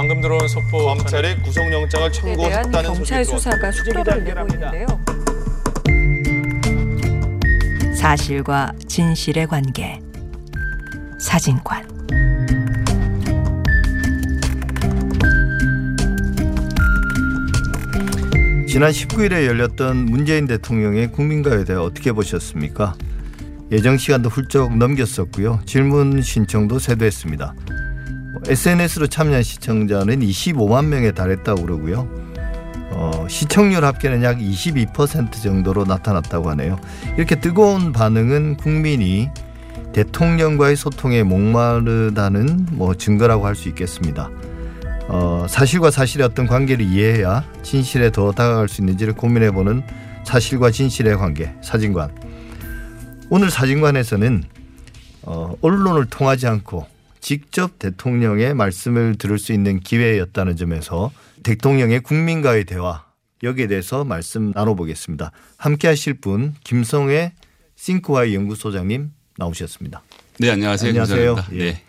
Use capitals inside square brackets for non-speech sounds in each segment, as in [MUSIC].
방금 들어온 속보 검찰이 구속영장을 청구했다는 경찰 수사가 속도를 내고 있는데요. 사실과 진실의 관계 사진관 지난 19일에 열렸던 문재인 대통령의 국민가요에 대해 어떻게 보셨습니까? 예정 시간도 훌쩍 넘겼었고요. 질문 신청도 세도했습니다. SNS로 참여한 시청자는 25만 명에 달했다고 그러고요. 어, 시청률 합계는 약 22% 정도로 나타났다고 하네요. 이렇게 뜨거운 반응은 국민이 대통령과의 소통에 목마르다는 뭐 증거라고 할 수 있겠습니다. 어, 사실과 사실의 어떤 관계를 이해해야 진실에 더 다가갈 수 있는지를 고민해보는 사실과 진실의 관계 사진관. 오늘 사진관에서는 어, 언론을 통하지 않고 직접 대통령의 말씀을 들을 수 있는 기회였다는 점에서 대통령의 국민과의 대화 여기에 대해서 말씀 나눠보겠습니다. 함께 하실 분 김성애 싱크와이 연구소장님 나오셨습니다. 네 안녕하세요. 안녕하세요. 예. 네.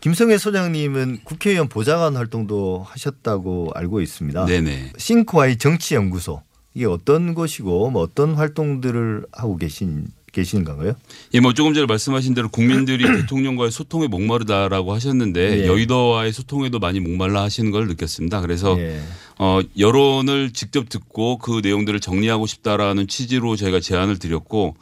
김성애 소장님은 국회의원 보좌관 활동도 하셨다고 알고 있습니다. 네네. 싱크와이 정치연구소 이게 어떤 곳이고 뭐 어떤 활동들을 하고 계신 계시는 건가요? 예, 뭐 조금 전에 말씀하신 대로 국민들이 [CLEARS THROAT] 대통령과의 소통에 목마르다라고 하셨는데 예. 여의도와의 소통에도 많이 목말라 하시는 걸 느꼈습니다. 그래서 예. 어, 여론을 직접 듣고 그 내용들을 정리하고 싶다라는 취지로 저희가 제안을 드렸고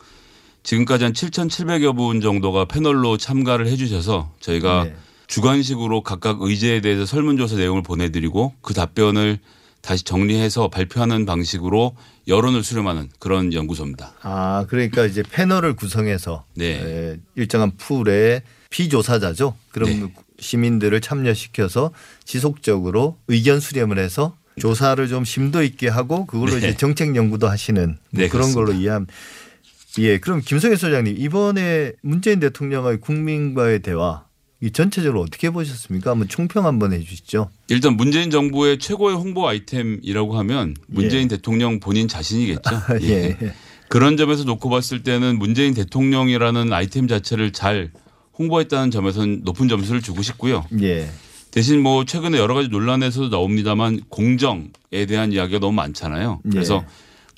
지금까지 한 7,700여 분 정도가 패널로 참가를 해 주셔서 저희가 네. 주관식으로 각각 의제에 대해서 설문조사 내용을 보내드리고 그 답변을 다시 정리해서 발표하는 방식으로 여론을 수렴하는 그런 연구소입니다. 아 그러니까 이제 패널을 구성해서 네. 에, 일정한 풀의 피조사자죠. 그런 네. 시민들을 참여시켜서 지속적으로 의견 수렴을 해서 조사를 좀 심도 있게 하고 그걸로 네. 이제 정책 연구도 하시는 뭐 네, 그런 걸로 그렇습니다. 이해함. 예, 그럼 김성애 소장님 이번에 문재인 대통령의 국민과의 대화 이 전체적으로 어떻게 보셨습니까? 한번 총평 한번 해 주시죠. 일단 문재인 정부의 최고의 홍보 아이템이라고 하면 문재인 대통령 본인 자신이겠죠. [LAUGHS] 예. 그런 점에서 놓고 봤을 때는 문재인 대통령이라는 아이템 자체를 잘 홍보했다는 점에서는 높은 점수를 주고 싶고요. 예. 대신 뭐 최근에 여러 가지 논란에서도 나옵니다만 공정에 대한 이야기가 너무 많잖아요. 그래서 예.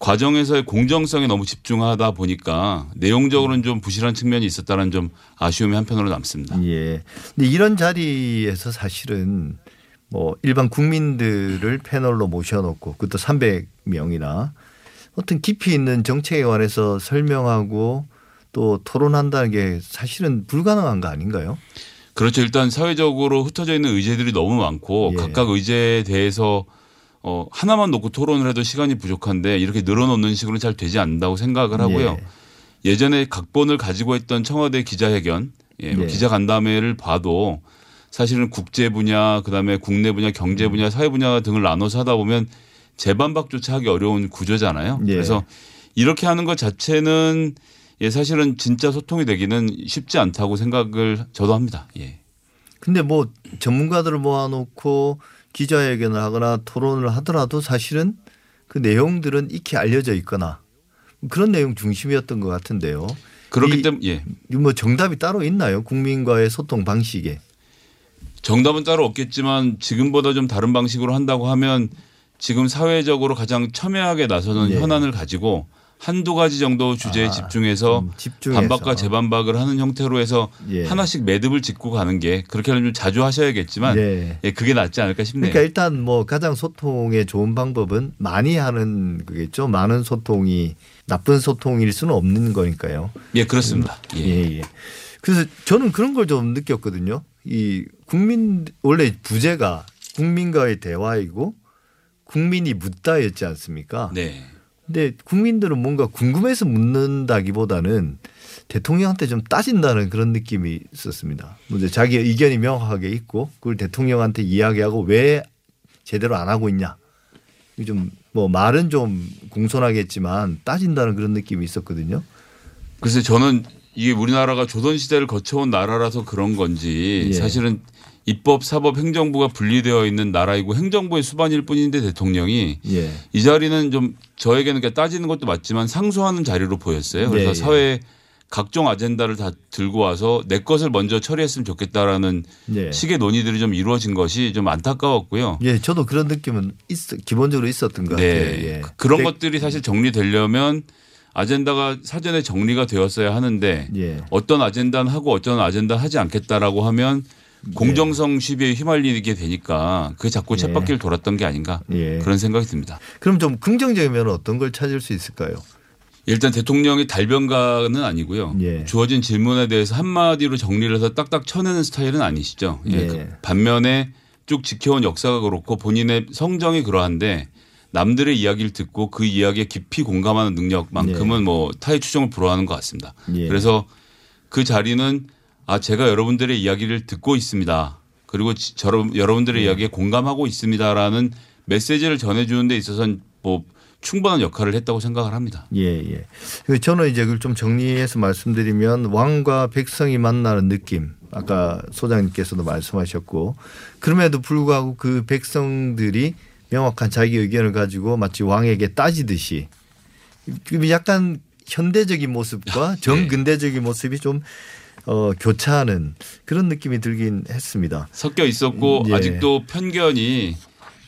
과정에서의 공정성에 너무 집중하다 보니까 내용적으로는 좀 부실한 측면이 있었다는 좀 아쉬움이 한편으로 남습니다. 예. 근데 이런 자리에서 사실은 뭐 일반 국민들을 패널로 모셔놓고 그것도 300명이나 어떤 깊이 있는 정책에 관해서 설명하고 또 토론한다는 게 사실은 불가능한 거 아닌가요? 그렇죠. 일단 사회적으로 흩어져 있는 의제들이 너무 많고 예. 각각 의제에 대해서 어 하나만 놓고 토론을 해도 시간이 부족한데 이렇게 늘어놓는 식으로는 잘 되지 않는다고 생각을 하고요. 예. 예전에 각본을 가지고 했던 청와대 기자회견, 예, 뭐 예. 기자간담회를 봐도 사실은 국제 분야, 그다음에 국내 분야, 경제 음. 분야, 사회 분야 등을 나눠서 하다 보면 재반박조차 하기 어려운 구조잖아요. 예. 그래서 이렇게 하는 것 자체는 예, 사실은 진짜 소통이 되기는 쉽지 않다고 생각을 저도 합니다. 예. 근데 뭐 전문가들을 모아놓고 기자회견을 하거나 토론을 하더라도 사실은 그 내용들은 익히 알려져 있거나 그런 내용 중심이었던 것 같은데요. 그렇기 이- 때문에 예. 뭐 정답이 따로 있나요? 국민과의 소통 방식에. 정답은 따로 없겠지만 지금보다 좀 다른 방식으로 한다고 하면 지금 사회적으로 가장 첨예하게 나서는 예. 현안을 가지고 한두 가지 정도 주제에 아, 집중해서 음, 집중해서. 반박과 재반박을 하는 형태로 해서 예. 하나씩 매듭을 짚고 가는 게 그렇게 하면 좀 자주 하셔야겠지만 예. 예, 그게 낫지 않을까 싶네요. 그러니까 일단 뭐 가장 소통에 좋은 방법은 많이 하는 그겠죠. 많은 소통이 나쁜 소통일 수는 없는 거니까요. 예, 그렇습니다. 예, 예. 예. 그래서 저는 그런 걸 좀 느꼈거든요. 이 국민 원래 부제가 국민과의 대화이고 국민이 묻다였지 않습니까? 네. 근데 국민들은 뭔가 궁금해서 묻는다기보다는 대통령한테 좀 따진다는 그런 느낌이 있었습니다. 먼저 자기 의견이 명확하게 있고 그걸 대통령한테 이야기하고 왜 제대로 안 하고 있냐. 좀 뭐 말은 좀 공손하겠지만 따진다는 그런 느낌이 있었거든요. 글쎄 저는 이게 우리나라가 조선 시대를 거쳐온 나라라서 그런 건지 예. 사실은 입법, 사법, 행정부가 분리되어 있는 나라이고 행정부의 수반일 뿐인데 대통령이 예. 이 자리는 좀 저에게는 그러니까 따지는 것도 맞지만 상소하는 자리로 보였어요. 그래서 예, 예. 사회 각종 아젠다를 다 들고 와서 내 것을 먼저 처리했으면 좋겠다라는 예. 식의 논의들이 좀 이루어진 것이 좀 안타까웠고요. 예, 저도 그런 느낌은 있, 기본적으로 있었던 것 네. 같아요. 예. 그- 그런 데- 것들이 사실 정리되려면 아젠다가 사전에 정리가 되었어야 하는데 예. 어떤 아젠다는 하고 어떤 아젠다 하지 않겠다라고 하면 공정성 시비에 휘말리게 되니까 그게 자꾸 예. 쳇바퀴를 돌았던 게 아닌가 예. 그런 생각이 듭니다. 그럼 좀 긍정적인 면은 어떤 걸 찾을 수 있을까요? 일단 대통령이 달변가는 아니고요. 예. 주어진 질문에 대해서 한마디로 정리를 해서 딱딱 쳐내는 스타일은 아니시죠. 예. 예. 그 반면에 쭉 지켜온 역사가 그렇고 본인의 성정이 그러한데 남들의 이야기를 듣고 그 이야기에 깊이 공감하는 능력만큼은 뭐 타의 추종을 불허하는 것 같습니다. 예. 그래서 그 자리는 아 제가 여러분들의 이야기를 듣고 있습니다. 그리고 지- 저러- 여러분들의 이야기에 공감하고 있습니다라는 메시지를 전해주는 데 있어서는 뭐 충분한 역할을 했다고 생각을 합니다. 예, 예. 그 저는 이제 그걸 좀 정리해서 말씀드리면 왕과 백성이 만나는 느낌. 아까 소장님께서도 말씀하셨고 그럼에도 불구하고 그 백성들이 명확한 자기 의견을 가지고 마치 왕에게 따지듯이 그 약간 현대적인 모습과 정근대적인 모습이 좀 어, 교차하는 그런 느낌이 들긴 했습니다. 섞여 있었고 예. 아직도 편견이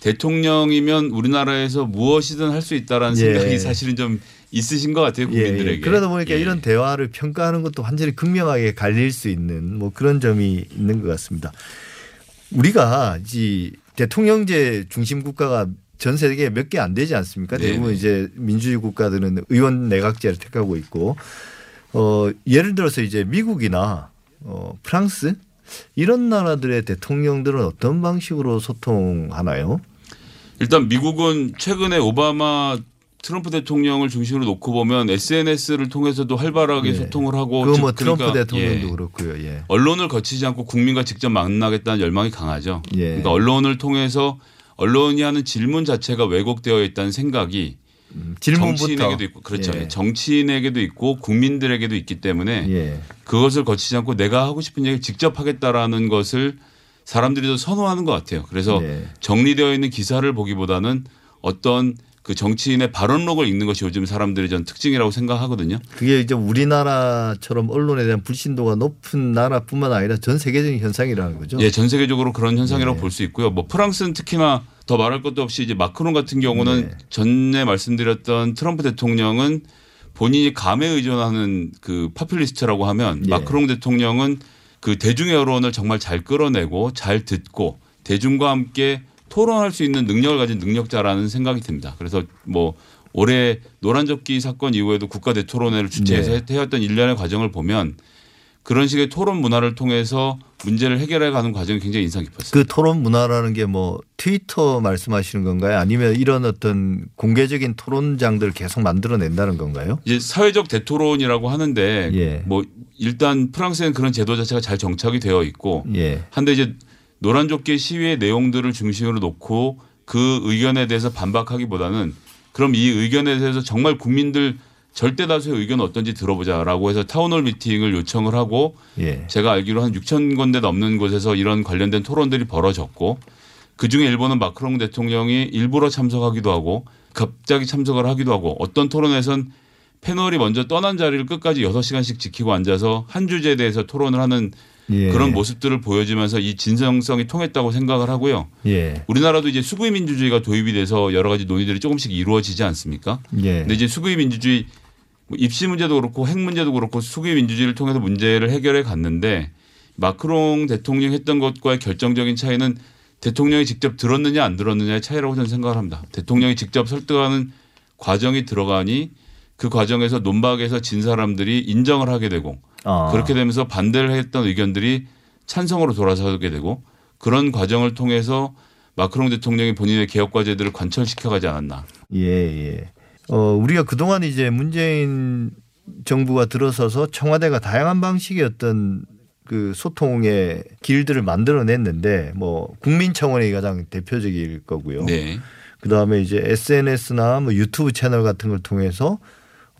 대통령이면 우리나라에서 무엇이든 할 수 있다라는 예. 생각이 사실은 좀 있으신 것 같아요 예, 예. 국민들에게. 그러다 보니까 예. 이런 대화를 평가하는 것도 완전히 극명하게 갈릴 수 있는 뭐 그런 점이 있는 것 같습니다. 우리가 이 대통령제 중심 국가가 전 세계에 몇 개 안 되지 않습니까? 네네. 대부분 이제 민주주의 국가들은 의원 내각제를 택하고 있고 어 예를 들어서 이제 미국이나 어 프랑스 이런 나라들의 대통령들은 어떤 방식으로 소통하나요? 일단 미국은 최근에 오바마 트럼프 대통령을 중심으로 놓고 보면 SNS를 통해서도 활발하게 예. 소통을 하고 그거 뭐즉 그러니까 트럼프 대통령도 예. 그렇고요. 예. 언론을 거치지 않고 국민과 직접 만나겠다는 열망이 강하죠. 예. 그러니까 언론을 통해서 언론이 하는 질문 자체가 왜곡되어 있다는 생각이 음, 정치인에게도 있고 그렇죠. 예. 정치인에게도 있고 국민들에게도 있기 때문에 예. 그것을 거치지 않고 내가 하고 싶은 얘기를 직접 하겠다라는 것을 사람들이 더 선호하는 것 같아요. 그래서 네. 정리되어 있는 기사를 보기보다는 어떤 그 정치인의 발언록을 읽는 것이 요즘 사람들의 전 특징이라고 생각하거든요. 그게 이제 우리나라처럼 언론에 대한 불신도가 높은 나라뿐만 아니라 전 세계적인 현상이라는 거죠. 예, 전 세계적으로 그런 현상이라고 네. 볼수 있고요. 뭐 프랑스는 특히나 더 말할 것도 없이 이제 마크롱 같은 경우는 네. 전에 말씀드렸던 트럼프 대통령은 본인이 감에 의존하는 그 파퓰리스트라고 하면 예. 마크롱 대통령은 그 대중의 여론을 정말 잘 끌어내고 잘 듣고 대중과 함께 토론할 수 있는 능력을 가진 능력자라는 생각이 듭니다. 그래서 뭐 올해 노란접기 사건 이후에도 국가 대 토론회를 주최해서 네. 해왔던 일련의 과정을 보면 그런 식의 토론 문화를 통해서 문제를 해결해 가는 과정이 굉장히 인상 깊었어요. 그 토론 문화라는 게 뭐 트위터 말씀하시는 건가요? 아니면 이런 어떤 공개적인 토론장들을 계속 만들어낸다는 건가요? 이제 사회적 대토론이라고 하는데 예. 뭐 일단 프랑스에는 그런 제도 자체가 잘 정착이 되어 있고 예. 한데 이제 노란 조끼 시위의 내용들을 중심으로 놓고 그 의견에 대해서 반박하기보다는 그럼 이 의견에 대해서 정말 국민들 절대 다수의 의견은 어떤지 들어보자라고 해서 타운홀 미팅을 요청을 하고 예. 제가 알기로 한 6천 군데 넘는 곳에서 이런 관련된 토론들이 벌어졌고 그 중에 일부는 마크롱 대통령이 일부러 참석하기도 하고 갑자기 참석을 하기도 하고 어떤 토론에선 패널이 먼저 떠난 자리를 끝까지 6시간씩 지키고 앉아서 한 주제에 대해서 토론을 하는 예. 그런 모습들을 보여주면서 이 진정성이 통했다고 생각을 하고요. 예. 우리나라도 이제 숙의 민주주의가 도입이 돼서 여러 가지 논의들이 조금씩 이루어지지 않습니까? 예. 근데 이제 숙의 민주주의 뭐 입시 문제도 그렇고 핵 문제도 그렇고 수구의 민주주의를 통해서 문제를 해결해 갔는데 마크롱 대통령 했던 것과의 결정적인 차이는 대통령이 직접 들었느냐 안 들었느냐의 차이라고 저는 생각을 합니다. 대통령이 직접 설득하는 과정이 들어가니 그 과정에서 논박에서 진 사람들이 인정을 하게 되고 아. 그렇게 되면서 반대를 했던 의견들이 찬성으로 돌아서게 되고 그런 과정을 통해서 마크롱 대통령이 본인의 개혁 과제들을 관철시켜 가지 않았나. 예, 예. 어, 우리가 그동안 이제 문재인 정부가 들어서서 청와대가 다양한 방식의 어떤 그 소통의 길들을 만들어냈는데 뭐 국민청원이 가장 대표적일 거고요. 네. 그다음에 이제 SNS나 뭐 유튜브 채널 같은 걸 통해서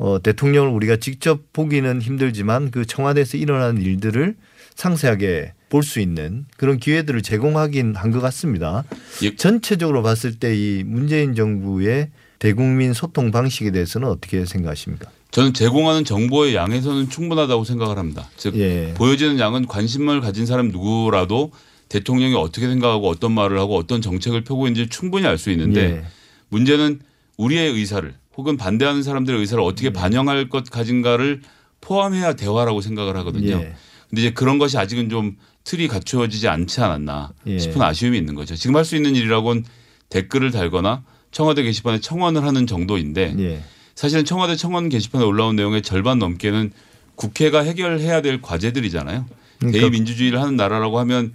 어, 대통령을 우리가 직접 보기는 힘들지만 그 청와대에서 일어나는 일들을 상세하게 볼 수 있는 그런 기회들을 제공하긴 한 것 같습니다. 예. 전체적으로 봤을 때 이 문재인 정부의 대국민 소통 방식에 대해서는 어떻게 생각하십니까? 저는 제공하는 정보의 양에서는 충분하다고 생각을 합니다. 즉 예. 보여지는 양은 관심을 가진 사람 누구라도 대통령이 어떻게 생각하고 어떤 말을 하고 어떤 정책을 펴고 있는지 충분히 알 수 있는데 예. 문제는 우리의 의사를 혹은 반대하는 사람들의 의사를 어떻게 음. 반영할 것 가진가를 포함해야 대화라고 생각을 하거든요. 예. 근데 이제 그런 것이 아직은 좀 틀이 갖추어지지 않지 않았나 예. 싶은 아쉬움이 있는 거죠. 지금 할 수 있는 일이라고는 댓글을 달거나 청와대 게시판에 청원을 하는 정도인데 예. 사실은 청와대 청원 게시판에 올라온 내용의 절반 넘게는 국회가 해결해야 될 과제들이잖아요. 그러니까- 대의민주주의를 하는 나라라고 하면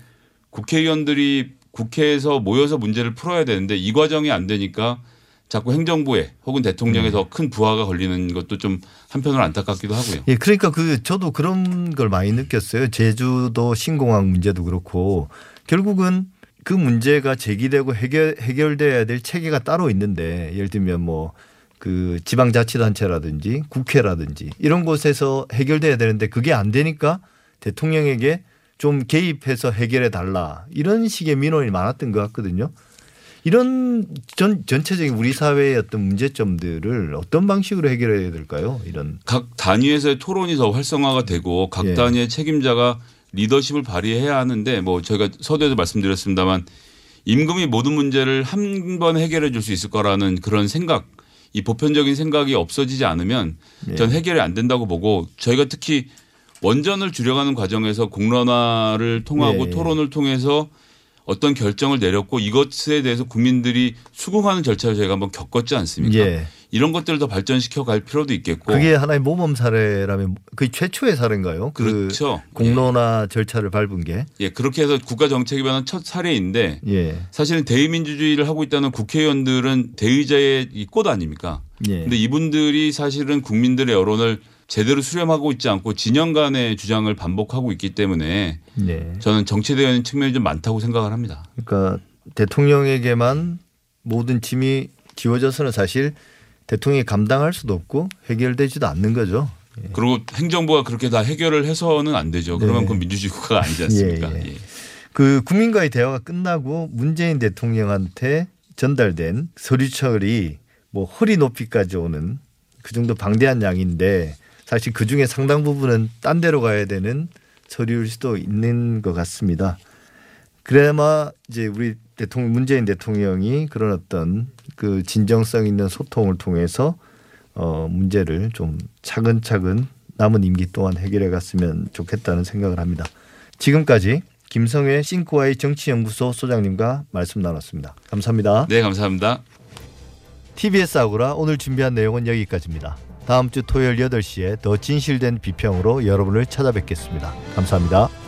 국회의원들이 국회에서 모여서 문제를 풀어야 되는데 이 과정이 안 되니까 자꾸 행정부에 혹은 대통령에 더큰 부하가 걸리는 것도 좀 한편으로 안타깝기도 하고요. 예, 그러니까 그 저도 그런 걸 많이 느꼈어요. 제주도 신공항 문제도 그렇고 결국은 그 문제가 제기되고 해결 해결돼야 될 체계가 따로 있는데 예를 들면 뭐 그 지방자치단체라든지 국회라든지 이런 곳에서 해결돼야 되는데 그게 안 되니까 대통령에게 좀 개입해서 해결해 달라 이런 식의 민원이 많았던 것 같거든요. 이런 전 전체적인 우리 사회의 어떤 문제점들을 어떤 방식으로 해결해야 될까요? 이런 각 단위에서의 토론이 더 활성화가 되고 각 예. 단위의 책임자가 리더십을 발휘해야 하는데 뭐 저희가 서두에도 말씀드렸습니다만 임금이 모든 문제를 한 번에 해결해 줄 수 있을 거라는 그런 생각 이 보편적인 생각이 없어지지 않으면 예. 전 해결이 안 된다고 보고 저희가 특히 원전을 줄여가는 과정에서 공론화를 통하고 예. 토론을 통해서 어떤 결정을 내렸고 이것에 대해서 국민들이 수긍하는 절차를 저희가 한번 겪었지 않습니까? 예. 이런 것들을 더 발전시켜 갈 필요도 있겠고 그게 하나의 모범 사례라면 거의 최초의 사례인가요? 그 그렇죠. 공론화 절차를 밟은 게. 예, 그렇게 해서 국가 정책이 변한 첫 사례인데 예. 사실은 대의민주주의를 하고 있다는 국회의원들은 대의자의 이꽃 아닙니까? 예. 근데 이분들이 사실은 국민들의 여론을 제대로 수렴하고 있지 않고 진영 간의 주장을 반복하고 있기 때문에 예. 저는 정체되어 있는 측면이 좀 많다고 생각을 합니다. 그러니까 대통령에게만 모든 짐이 지워져서는 사실 대통령이 감당할 수도 없고 해결되지도 않는 거죠. 그리고 행정부가 그렇게 다 해결을 해서는 안 되죠. 그러면 네. 그건 민주주의 국가가 아니지 않습니까? 예, 예. 예. 그 국민과의 대화가 끝나고 문재인 대통령한테 전달된 서류철이 뭐 허리 높이까지 오는 그 정도 방대한 양인데 사실 그 중에 상당 부분은 딴 데로 가야 되는 서류일 수도 있는 것 같습니다. 그래마 이제 우리 대통령 문재인 대통령이 그런 어떤 그 진정성 있는 소통을 통해서 어 문제를 좀 차근차근 남은 임기 동안 해결해 갔으면 좋겠다는 생각을 합니다. 지금까지 김성회 싱코아의 정치연구소 소장님과 말씀 나눴습니다. 감사합니다. 네, 감사합니다. TBS 아고라 오늘 준비한 내용은 여기까지입니다. 다음 주 토요일 8시에 더 진실된 비평으로 여러분을 찾아뵙겠습니다. 감사합니다.